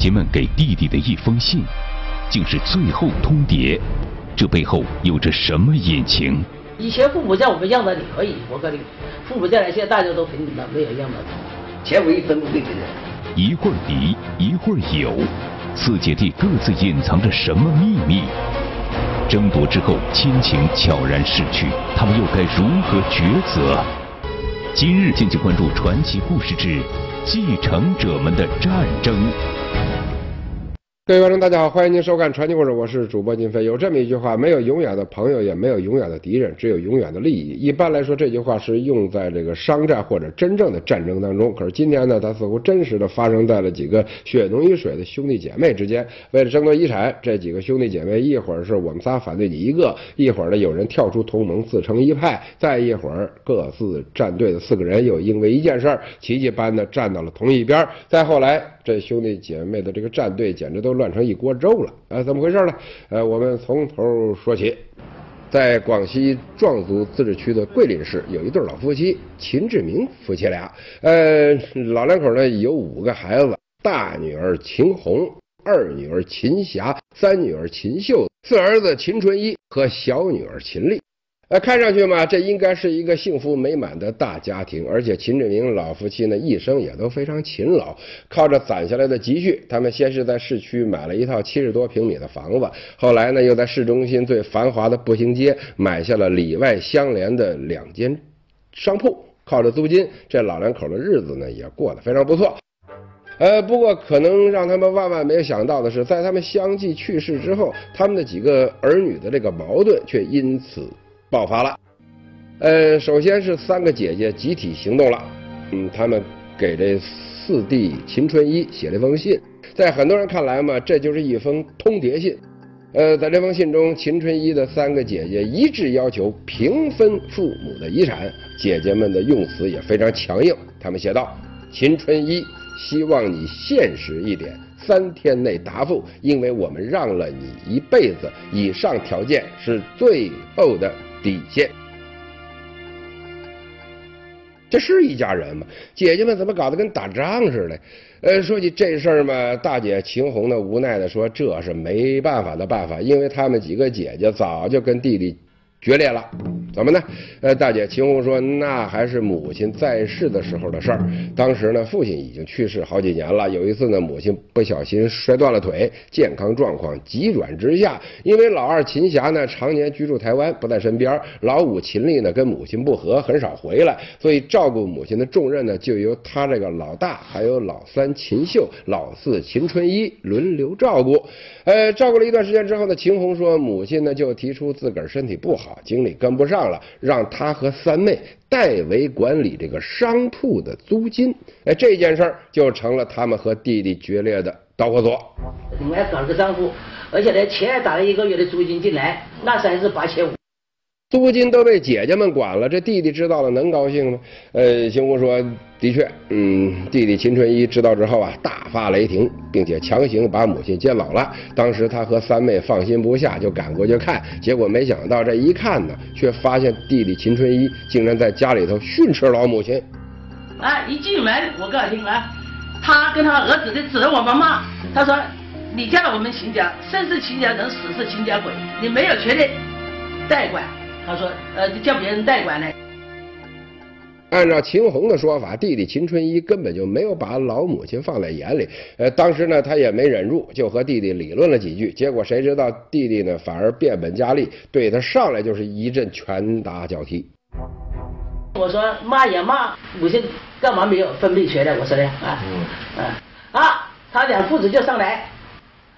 姐们给弟弟的一封信，竟是最后通牒。这背后有着什么隐情？以前父母叫我们养着你可以，我告诉你，父母在来，现在大家都平等的，没有养着你，钱为分不给别人。一会儿敌，一会儿友，四姐弟各自隐藏着什么秘密？争夺之后，亲情悄然逝去，他们又该如何抉择？今日敬请关注传奇故事之《继承者们的战争》。各位观众，大家好，欢迎您收看《传奇故事》，我是主播金飞。有这么一句话：没有永远的朋友，也没有永远的敌人，只有永远的利益。一般来说，这句话是用在这个商战或者真正的战争当中。可是今天呢，它似乎真实的发生在了几个血浓于水的兄弟姐妹之间。为了争夺遗产，这几个兄弟姐妹一会儿是我们仨反对你一个，一会儿呢有人跳出同盟自成一派，再一会儿各自站队的四个人又因为一件事儿奇迹般的站到了同一边。再后来，这兄弟姐妹的这个战队简直都乱成一锅粥了。呃，怎么回事呢？呃，我们从头说起。在广西壮族自治区的桂林市，有一对老夫妻，秦志明夫妻俩。呃，老两口呢有五个孩子，大女儿秦红，二女儿秦霞，三女儿秦秀，四儿子秦春一和小女儿秦丽。呃，看上去嘛，这应该是一个幸福美满的大家庭。而且秦志明老夫妻呢，一生也都非常勤劳，靠着攒下来的积蓄，他们先是在市区买了一套七十多平米的房子，后来呢，又在市中心最繁华的步行街买下了里外相连的两间商铺，靠着租金，这老两口的日子呢，也过得非常不错。呃，不过可能让他们万万没有想到的是，在他们相继去世之后，他们的几个儿女的这个矛盾却因此。爆发了，呃，首先是三个姐姐集体行动了，嗯，他们给这四弟秦春一写了一封信，在很多人看来嘛，这就是一封通牒信，呃，在这封信中，秦春一的三个姐姐一致要求平分父母的遗产，姐姐们的用词也非常强硬，他们写道：秦春一，希望你现实一点。三天内答复，因为我们让了你一辈子，以上条件是最后的底线。这是一家人吗？姐姐们怎么搞得跟打仗似的？呃，说起这事儿嘛，大姐秦红呢无奈的说：“这是没办法的办法，因为他们几个姐姐早就跟弟弟。”决裂了，怎么呢？呃，大姐秦红说，那还是母亲在世的时候的事儿。当时呢，父亲已经去世好几年了。有一次呢，母亲不小心摔断了腿，健康状况急转直下。因为老二秦霞呢，常年居住台湾，不在身边；老五秦丽呢，跟母亲不和，很少回来，所以照顾母亲的重任呢，就由他这个老大，还有老三秦秀、老四秦春一轮流照顾。呃，照顾了一段时间之后呢，秦红说，母亲呢就提出自个儿身体不好。经理跟不上了，让他和三妹代为管理这个商铺的租金。哎，这件事儿就成了他们和弟弟决裂的导火索。另外搞了个账户，而且呢，钱打了一个月的租金进来，那才是八千五。租金都被姐姐们管了，这弟弟知道了能高兴吗？呃，邢红说，的确，嗯，弟弟秦春一知道之后啊，大发雷霆，并且强行把母亲接走了。当时他和三妹放心不下，就赶过去看，结果没想到这一看呢，却发现弟弟秦春一竟然在家里头训斥老母亲。啊，一进门我告诉你啊，他跟他儿子的指着我们骂，他说，你嫁了我们秦家，生是秦家人，死是秦家鬼，你没有权利代管。他说：“呃，叫别人代管呢。”按照秦红的说法，弟弟秦春一根本就没有把老母亲放在眼里。呃，当时呢，他也没忍住，就和弟弟理论了几句。结果谁知道弟弟呢，反而变本加厉，对他上来就是一阵拳打脚踢。我说骂也骂，母亲干嘛没有分配权呢？我说的啊，嗯，啊，他两父子就上来。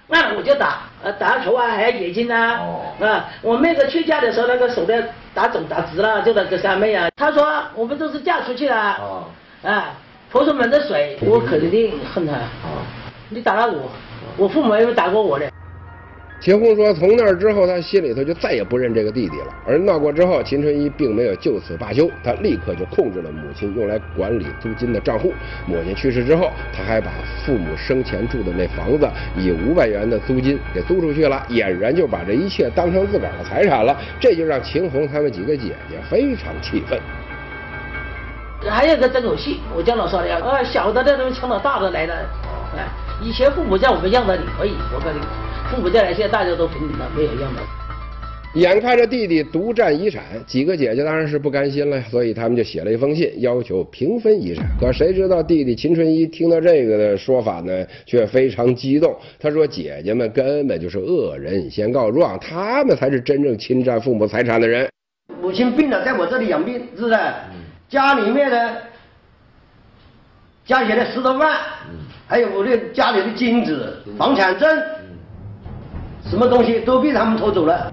那我就打，呃，打头啊，还有眼睛啊，啊，我妹子去嫁的时候，那个手都打肿打直了，就那个三妹啊。她说我们都是嫁出去了，啊，泼出门的水，我肯定恨她。你打了我，我父母也没打过我的。秦红说：“从那儿之后，他心里头就再也不认这个弟弟了。而闹过之后，秦春一并没有就此罢休，他立刻就控制了母亲用来管理租金的账户。母亲去世之后，他还把父母生前住的那房子以五百元的租金给租出去了，俨然就把这一切当成自个儿的财产了。这就让秦红他们几个姐姐非常气愤。还有个争口气，我叫老少的，呃，小的那都抢到大的来了，哎。”以前父母叫我们让道理可以，我告诉你，父母叫来，现在大家都平等了，没有让道理。眼看着弟弟独占遗产，几个姐姐当然是不甘心了，所以他们就写了一封信，要求平分遗产。可谁知道弟弟秦春一听到这个的说法呢，却非常激动。他说：“姐姐们根本就是恶人先告状，他们才是真正侵占父母财产的人。母亲病了，在我这里养病，是不是？家里面呢加起来十多万，还有我的家里的金子、房产证，什么东西都被他们偷走了。”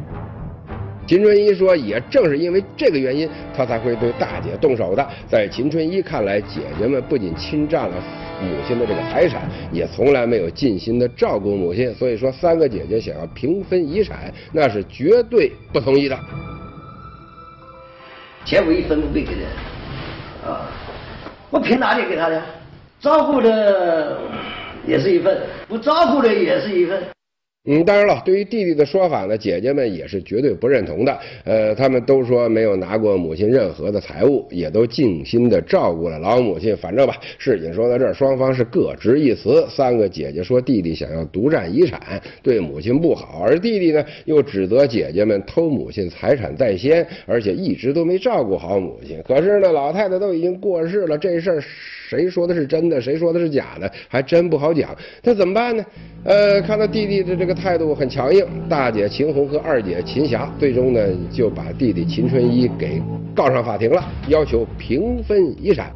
秦春一说：“也正是因为这个原因，他才会对大姐动手的。在秦春一看来，姐姐们不仅侵占了母亲的这个财产，也从来没有尽心的照顾母亲。所以说，三个姐姐想要平分遗产，那是绝对不同意的。钱我一分不会给人，啊，我凭哪里给他的？照顾的也是一份，不照顾的也是一份。”嗯，当然了，对于弟弟的说法呢，姐姐们也是绝对不认同的。呃，他们都说没有拿过母亲任何的财物，也都尽心的照顾了老母亲。反正吧，事情说到这儿，双方是各执一词。三个姐姐说弟弟想要独占遗产，对母亲不好，而弟弟呢又指责姐姐们偷母亲财产在先，而且一直都没照顾好母亲。可是呢，老太太都已经过世了，这事儿。谁说的是真的，谁说的是假的，还真不好讲。那怎么办呢？呃，看到弟弟的这个态度很强硬，大姐秦红和二姐秦霞最终呢就把弟弟秦春一给告上法庭了，要求平分遗产。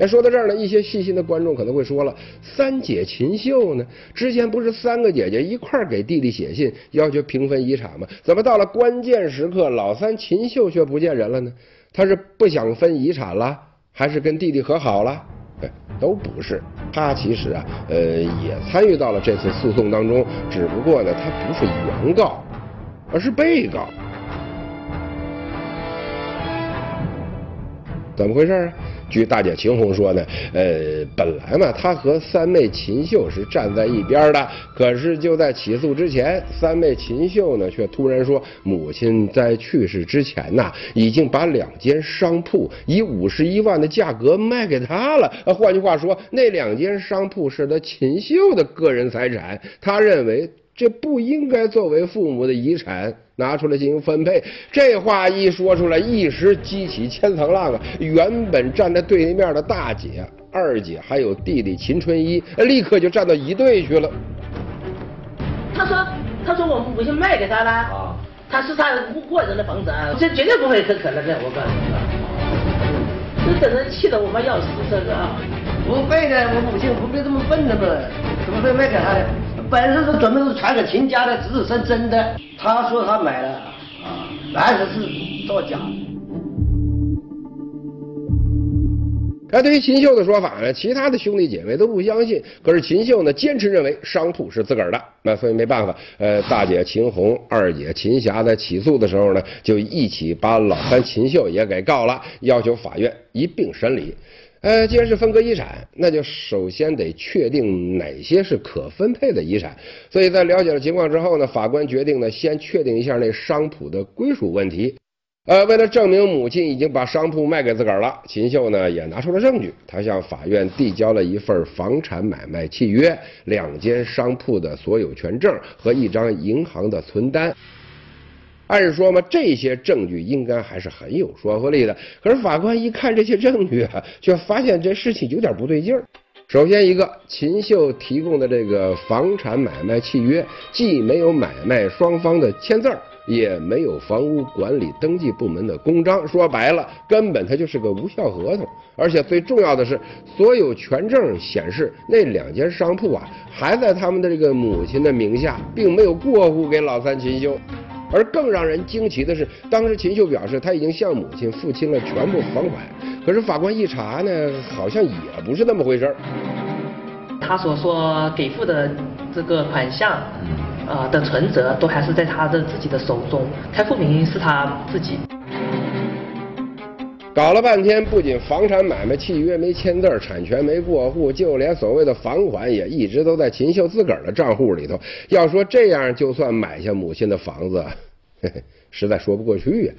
那说到这儿呢，一些细心的观众可能会说了：三姐秦秀呢，之前不是三个姐姐一块儿给弟弟写信要求平分遗产吗？怎么到了关键时刻，老三秦秀却不见人了呢？她是不想分遗产了？还是跟弟弟和好了？哎，都不是。他其实啊，呃，也参与到了这次诉讼当中，只不过呢，他不是原告，而是被告。怎么回事啊？据大姐秦红说呢，呃，本来嘛，她和三妹秦秀是站在一边的。可是就在起诉之前，三妹秦秀呢，却突然说，母亲在去世之前呐，已经把两间商铺以五十一万的价格卖给她了。换句话说，那两间商铺是她秦秀的个人财产。她认为这不应该作为父母的遗产。拿出来进行分配，这话一说出来，一时激起千层浪啊！原本站在对立面的大姐、二姐还有弟弟秦春一，立刻就站到一队去了。他说：“他说我母亲卖给他了，啊，他是他过人的房子啊，这绝对不会可可能的，我告诉你啊！这真是气得我们要死，这个啊！不会的，我母亲不会这么笨的嘛，怎么会卖给他的？”本身是准备是传给秦家的子子孙孙的，他说他买了，啊，完全是造假。而对于秦秀的说法呢，其他的兄弟姐妹都不相信。可是秦秀呢，坚持认为商铺是自个儿的，那所以没办法。呃，大姐秦红、二姐秦霞在起诉的时候呢，就一起把老三秦秀也给告了，要求法院一并审理。呃，既然是分割遗产，那就首先得确定哪些是可分配的遗产。所以在了解了情况之后呢，法官决定呢，先确定一下那商铺的归属问题。呃，为了证明母亲已经把商铺卖给自个儿了，秦秀呢也拿出了证据，他向法院递交了一份房产买卖契约、两间商铺的所有权证和一张银行的存单。按说嘛，这些证据应该还是很有说服力的。可是法官一看这些证据啊，却发现这事情有点不对劲儿。首先一个，秦秀提供的这个房产买卖契约，既没有买卖双方的签字，也没有房屋管理登记部门的公章。说白了，根本它就是个无效合同。而且最重要的是，所有权证显示那两间商铺啊，还在他们的这个母亲的名下，并没有过户给老三秦秀。而更让人惊奇的是，当时秦秀表示他已经向母亲付清了全部房款，可是法官一查呢，好像也不是那么回事儿。他所说给付的这个款项，啊的存折都还是在他的自己的手中，开户名是他自己。搞了半天，不仅房产买卖契约没签字，产权没过户，就连所谓的房款也一直都在秦秀自个儿的账户里头。要说这样就算买下母亲的房子，嘿嘿，实在说不过去呀。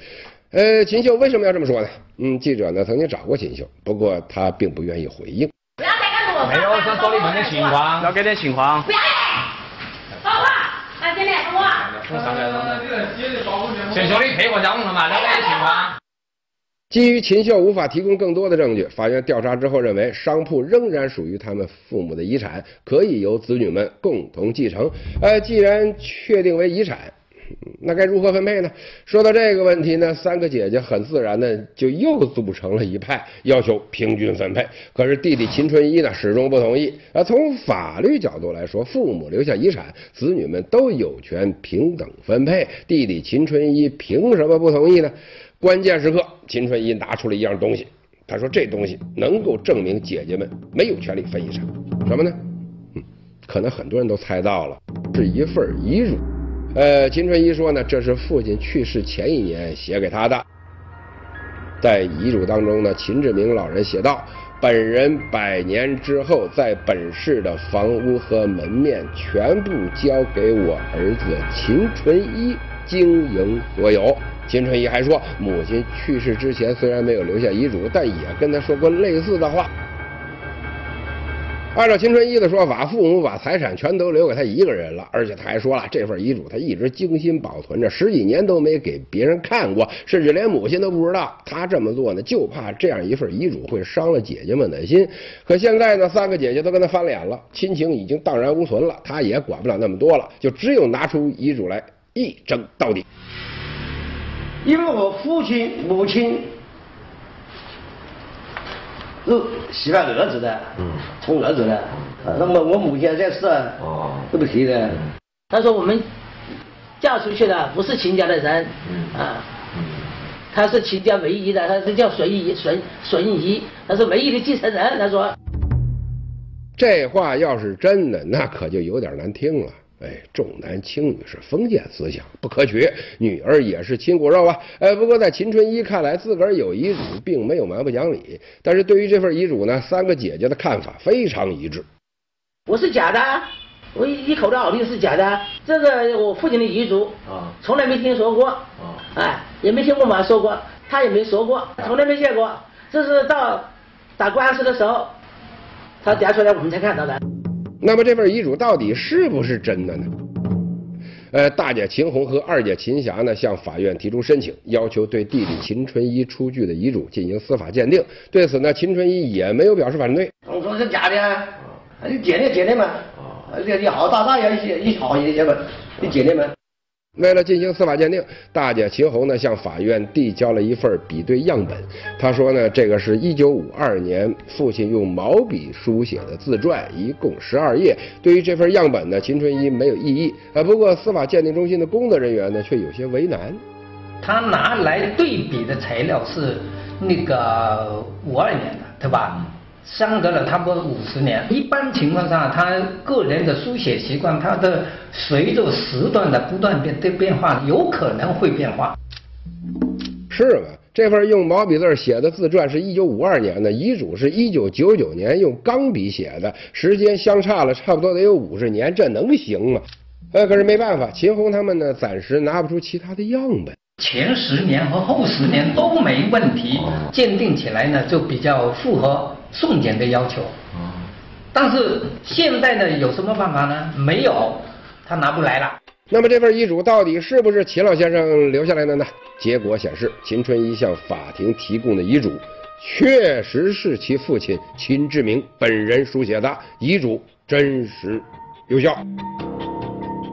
呃，秦秀为什么要这么说呢？嗯，记者呢曾经找过秦秀，不过他并不愿意回应。不要再告诉没有，想找你问点情况，要给点情况。不要脸！好话，来这里，好话。先兄弟配合讲了嘛，了解点情况。基于秦秀无法提供更多的证据，法院调查之后认为商铺仍然属于他们父母的遗产，可以由子女们共同继承。呃，既然确定为遗产，那该如何分配呢？说到这个问题呢，三个姐姐很自然的就又组成了一派，要求平均分配。可是弟弟秦春一呢，始终不同意。啊，从法律角度来说，父母留下遗产，子女们都有权平等分配。弟弟秦春一凭什么不同意呢？关键时刻，秦春一拿出了一样东西，他说：“这东西能够证明姐姐们没有权利分遗产，什么呢？嗯，可能很多人都猜到了，是一份遗嘱。呃，秦春一说呢，这是父亲去世前一年写给他的。在遗嘱当中呢，秦志明老人写道：本人百年之后，在本市的房屋和门面全部交给我儿子秦春一经营所有。”秦春一还说，母亲去世之前虽然没有留下遗嘱，但也跟他说过类似的话。按照秦春一的说法，父母把财产全都留给他一个人了，而且他还说了，这份遗嘱他一直精心保存着，十几年都没给别人看过，甚至连母亲都不知道。他这么做呢，就怕这样一份遗嘱会伤了姐姐们的心。可现在呢，三个姐姐都跟他翻脸了，亲情已经荡然无存了，他也管不了那么多了，就只有拿出遗嘱来一争到底。因为我父亲、母亲是喜欢儿子的，嗯，宠儿子的，那么我母亲在世，哦，这不行的。他说我们嫁出去的不是秦家的人，嗯。啊，他是秦家唯一的，他是叫孙姨，孙孙姨，他是唯一的继承人。他说，这话要是真的，那可就有点难听了。哎，重男轻女是封建思想，不可取。女儿也是亲骨肉啊。哎，不过在秦春一看来，自个儿有遗嘱，并没有蛮不讲理。但是对于这份遗嘱呢，三个姐姐的看法非常一致。我是假的，我一口的好命是假的。这个我父亲的遗嘱啊，从来没听说过啊，哎，也没听我妈说过，他也没说过，从来没见过。这是到打官司的时候，他调出来我们才看到的。那么这份遗嘱到底是不是真的呢？呃，大姐秦红和二姐秦霞呢，向法院提出申请，要求对弟弟秦春一出具的遗嘱进行司法鉴定。对此呢，秦春一也没有表示反对。我说是假的，啊你鉴定鉴定嘛，你你好大大一些，一好一些嘛，你鉴定嘛。为了进行司法鉴定，大姐秦红呢向法院递交了一份比对样本。她说呢，这个是一九五二年父亲用毛笔书写的自传，一共十二页。对于这份样本呢，秦春一没有异议。啊，不过司法鉴定中心的工作人员呢却有些为难。他拿来对比的材料是那个五二年的，对吧？相隔了差不多五十年，一般情况下，他个人的书写习惯，他的随着时段的不断变的变化，有可能会变化。是吗？这份用毛笔字写的自传是一九五二年的，遗嘱是一九九九年用钢笔写的，时间相差了差不多得有五十年，这能行吗？呃，可是没办法，秦红他们呢，暂时拿不出其他的样本。前十年和后十年都没问题，鉴定起来呢就比较符合。送检的要求，但是现在呢，有什么办法呢？没有，他拿不来了。那么这份遗嘱到底是不是秦老先生留下来的呢？结果显示，秦春一向法庭提供的遗嘱，确实是其父亲秦志明本人书写的遗嘱，真实有效。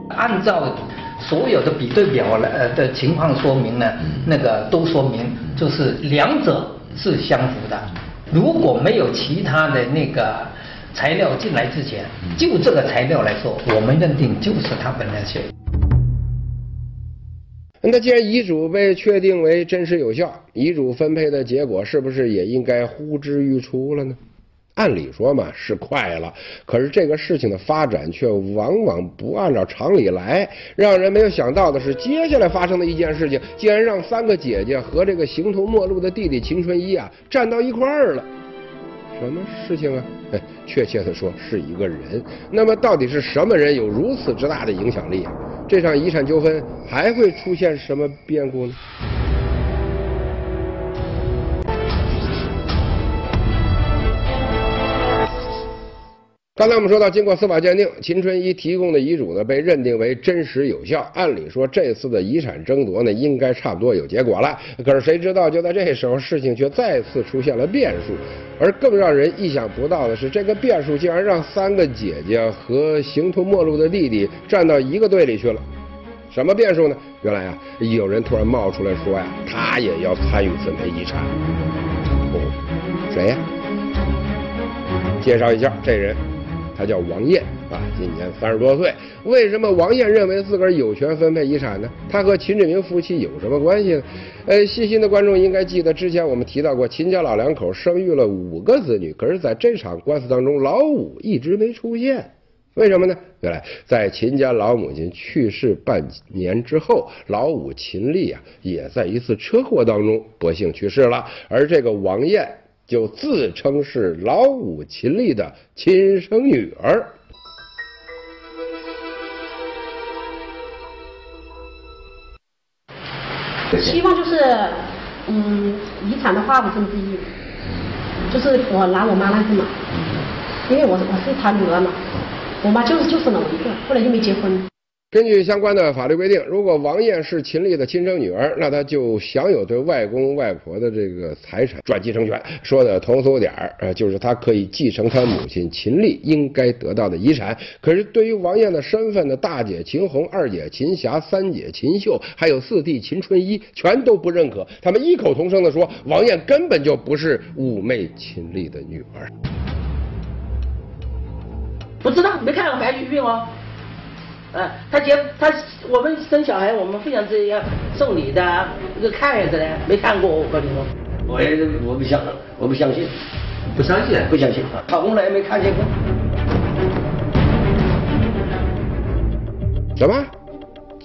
按照所有的比对表呃的情况说明呢，那个都说明就是两者是相符的。如果没有其他的那个材料进来之前，就这个材料来说，我们认定就是他本人写。那既然遗嘱被确定为真实有效，遗嘱分配的结果是不是也应该呼之欲出了呢？按理说嘛是快了，可是这个事情的发展却往往不按照常理来。让人没有想到的是，接下来发生的一件事情，竟然让三个姐姐和这个形同陌路的弟弟秦春一啊站到一块儿了。什么事情啊？确切的说是一个人。那么到底是什么人有如此之大的影响力？这场遗产纠纷还会出现什么变故呢？刚才我们说到，经过司法鉴定，秦春一提供的遗嘱呢被认定为真实有效。按理说，这次的遗产争夺呢应该差不多有结果了。可是谁知道，就在这时候，事情却再次出现了变数。而更让人意想不到的是，这个变数竟然让三个姐姐和形同陌路的弟弟站到一个队里去了。什么变数呢？原来啊，有人突然冒出来说呀，他也要参与分配遗产。哦，谁呀？介绍一下，这人。他叫王艳啊，今年三十多岁。为什么王艳认为自个儿有权分配遗产呢？他和秦志明夫妻有什么关系呢？呃，细心的观众应该记得，之前我们提到过，秦家老两口生育了五个子女，可是在这场官司当中，老五一直没出现。为什么呢？原来在秦家老母亲去世半年之后，老五秦丽啊，也在一次车祸当中不幸去世了，而这个王艳。就自称是老五秦丽的亲生女儿。希望就是，嗯，遗产的话五分之一，就是我拿我妈那份嘛，因为我我是她女儿嘛，我妈就是就生了我一个，后来就没结婚。根据相关的法律规定，如果王艳是秦丽的亲生女儿，那她就享有对外公外婆的这个财产转继承权。说的通俗点儿，呃，就是她可以继承她母亲秦丽应该得到的遗产。可是对于王艳的身份呢，大姐秦红、二姐秦霞、三姐秦秀，还有四弟秦春一，全都不认可。他们异口同声地说，王艳根本就不是五妹秦丽的女儿。不知道，没看过白玉玉吗？嗯，他结他我们生小孩，我们非常之要送礼的，这个看样子的，没看过我告诉你我也我不相我不相信，不相信，不相信，他从来没看见过。什么？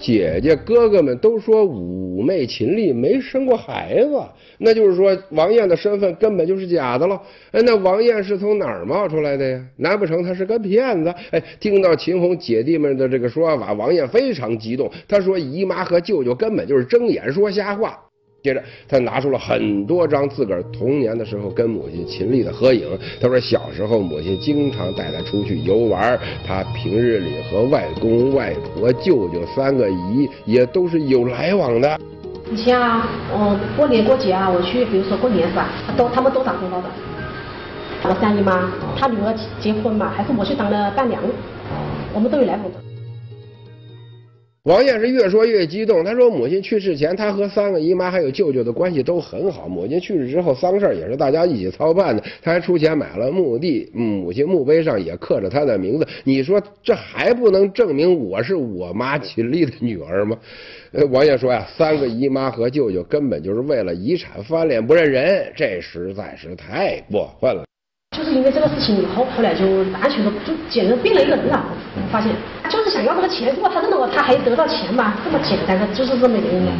姐姐哥哥们都说五妹秦丽没生过孩子，那就是说王艳的身份根本就是假的喽。哎，那王艳是从哪儿冒出来的呀？难不成她是个骗子？哎，听到秦红姐弟们的这个说法，王艳非常激动。她说姨妈和舅舅根本就是睁眼说瞎话。接着，他拿出了很多张自个儿童年的时候跟母亲秦丽的合影。他说，小时候母亲经常带他出去游玩，他平日里和外公、外婆、舅舅三个姨也都是有来往的。以前啊，嗯，过年过节啊，我去，比如说过年是吧，都他们都打红包的。我三姨妈，她女儿结婚嘛，还是我去当了伴娘，我们都有来往的。王艳是越说越激动，她说母亲去世前，她和三个姨妈还有舅舅的关系都很好。母亲去世之后，丧事也是大家一起操办的。她还出钱买了墓地，母亲墓碑上也刻着她的名字。你说这还不能证明我是我妈秦丽的女儿吗？呃，王艳说呀，三个姨妈和舅舅根本就是为了遗产翻脸不认人，这实在是太过分了。就是因为这个事情以后，后来就完全都就简直变了一个人了。我发现就是想要这个钱，如果他认了我，他还得到钱吗？这么简单的，就是这么原因。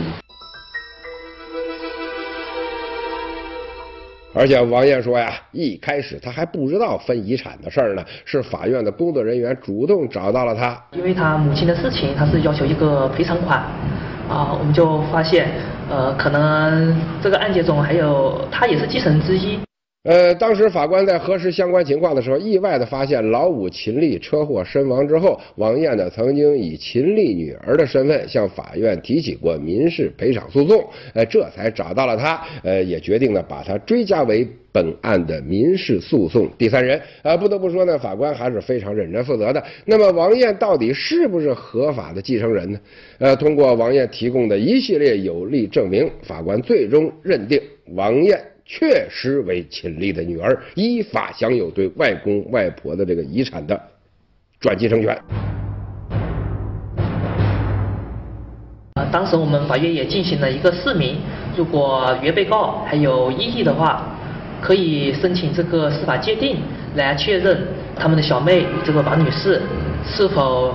而且王艳说呀，一开始他还不知道分遗产的事儿呢，是法院的工作人员主动找到了他。因为他母亲的事情，他是要求一个赔偿款，啊，我们就发现，呃，可能这个案件中还有他也是继承人之一。呃，当时法官在核实相关情况的时候，意外的发现老五秦丽车祸身亡之后，王艳呢曾经以秦丽女儿的身份向法院提起过民事赔偿诉讼，呃，这才找到了他，呃，也决定呢把他追加为本案的民事诉讼第三人。啊，不得不说呢，法官还是非常认真负责的。那么，王艳到底是不是合法的继承人呢？呃，通过王艳提供的一系列有力证明，法官最终认定王艳。确实为秦丽的女儿，依法享有对外公外婆的这个遗产的转继承权。啊，当时我们法院也进行了一个释明，如果原被告还有异议的话，可以申请这个司法鉴定来确认他们的小妹这个王女士是否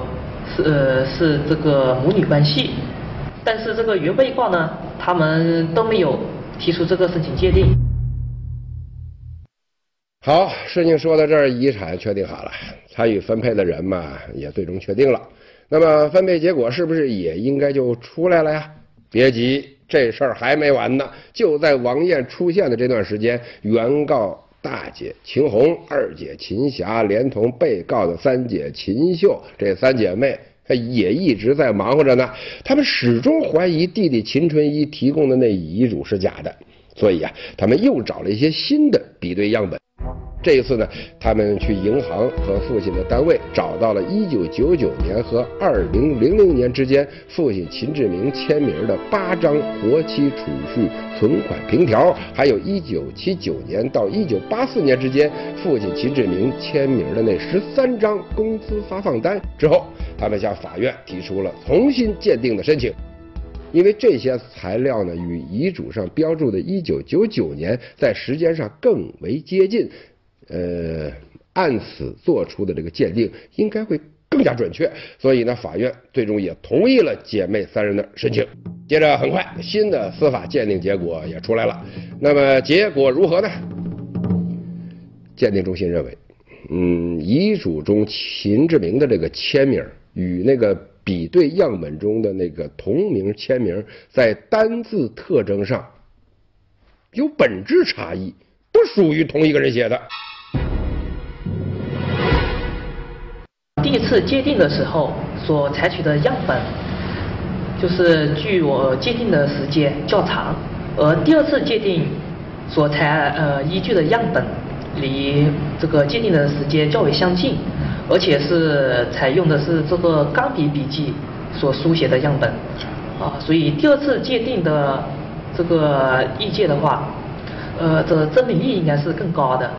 是呃是这个母女关系。但是这个原被告呢，他们都没有。提出这个申请鉴定。好，事情说到这儿，遗产确定好了，参与分配的人嘛也最终确定了。那么分配结果是不是也应该就出来了呀？别急，这事儿还没完呢。就在王艳出现的这段时间，原告大姐秦红、二姐秦霞，连同被告的三姐秦秀，这三姐妹他也一直在忙活着呢。他们始终怀疑弟弟秦春一提供的那遗嘱是假的，所以啊，他们又找了一些新的比对样本。这一次呢，他们去银行和父亲的单位找到了1999年和2000年之间父亲秦志明签名的八张活期储蓄存款凭条，还有一九七九年到一九八四年之间父亲秦志明签名的那十三张工资发放单。之后，他们向法院提出了重新鉴定的申请，因为这些材料呢与遗嘱上标注的1999年在时间上更为接近。呃，按此做出的这个鉴定应该会更加准确，所以呢，法院最终也同意了姐妹三人的申请。接着，很快新的司法鉴定结果也出来了。那么结果如何呢？鉴定中心认为，嗯，遗嘱中秦志明的这个签名与那个比对样本中的那个同名签名在单字特征上有本质差异，不属于同一个人写的。第一次鉴定的时候所采取的样本，就是距我鉴定的时间较长，而第二次鉴定所采呃依据的样本离这个鉴定的时间较为相近，而且是采用的是这个钢笔笔记所书写的样本，啊，所以第二次鉴定的这个意见的话，呃，这证明力应该是更高的。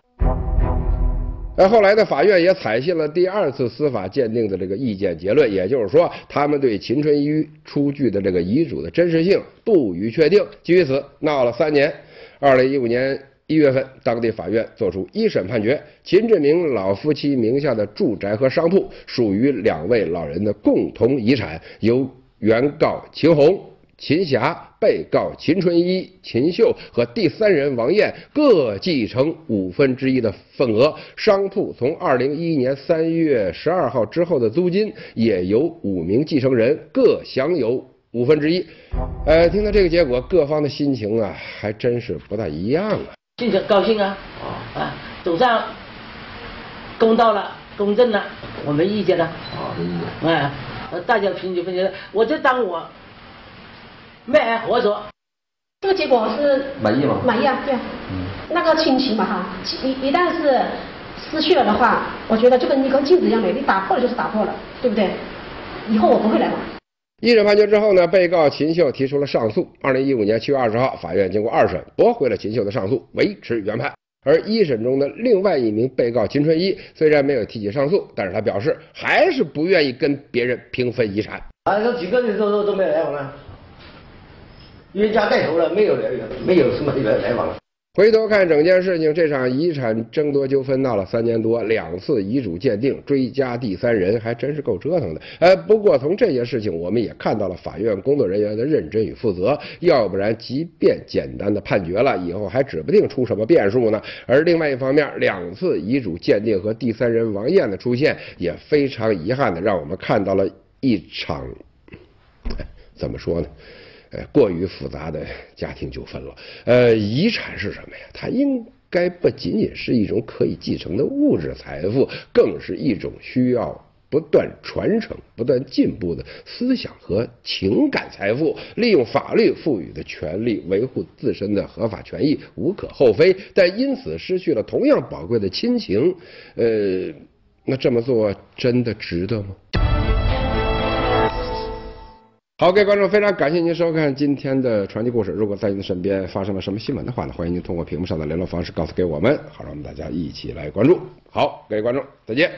那后来的？法院也采信了第二次司法鉴定的这个意见结论，也就是说，他们对秦春一出具的这个遗嘱的真实性不予确定。基于此，闹了三年。二零一五年一月份，当地法院作出一审判决：秦志明老夫妻名下的住宅和商铺属于两位老人的共同遗产，由原告秦红。秦霞、被告秦春一、秦秀和第三人王艳各继承五分之一的份额。商铺从二零一一年三月十二号之后的租金也由五名继承人各享有五分之一。呃，听到这个结果，各方的心情啊，还真是不大一样啊。心情高兴啊！啊，总算公道了，公正了，我没意见了。啊，没意见。哎，大家平起平坐，我就当我。没爱合作，这个结果是满意吗？满意啊，对啊。嗯。那个亲情嘛哈，一一旦是失去了的话，我觉得就跟一根镜子一样的，你打破了就是打破了，对不对？以后我不会来往。一审判决之后呢，被告秦秀提出了上诉。二零一五年七月二十号，法院经过二审驳回了秦秀的上诉，维持原判。而一审中的另外一名被告秦春一虽然没有提起上诉，但是他表示还是不愿意跟别人平分遗产。啊，这几个人都都都没有来往了。冤家带头了，没有来往，没有什么来来往了。回头看整件事情，这场遗产争夺纠纷闹了三年多，两次遗嘱鉴定，追加第三人，还真是够折腾的。呃，不过从这件事情，我们也看到了法院工作人员的认真与负责，要不然即便简单的判决了，以后还指不定出什么变数呢。而另外一方面，两次遗嘱鉴定和第三人王艳的出现，也非常遗憾的让我们看到了一场，怎么说呢？呃，过于复杂的家庭纠纷了。呃，遗产是什么呀？它应该不仅仅是一种可以继承的物质财富，更是一种需要不断传承、不断进步的思想和情感财富。利用法律赋予的权利维护自身的合法权益，无可厚非。但因此失去了同样宝贵的亲情，呃，那这么做真的值得吗？好，各位观众，非常感谢您收看今天的传奇故事。如果在您的身边发生了什么新闻的话呢，欢迎您通过屏幕上的联络方式告诉给我们，好让我们大家一起来关注。好，各位观众，再见。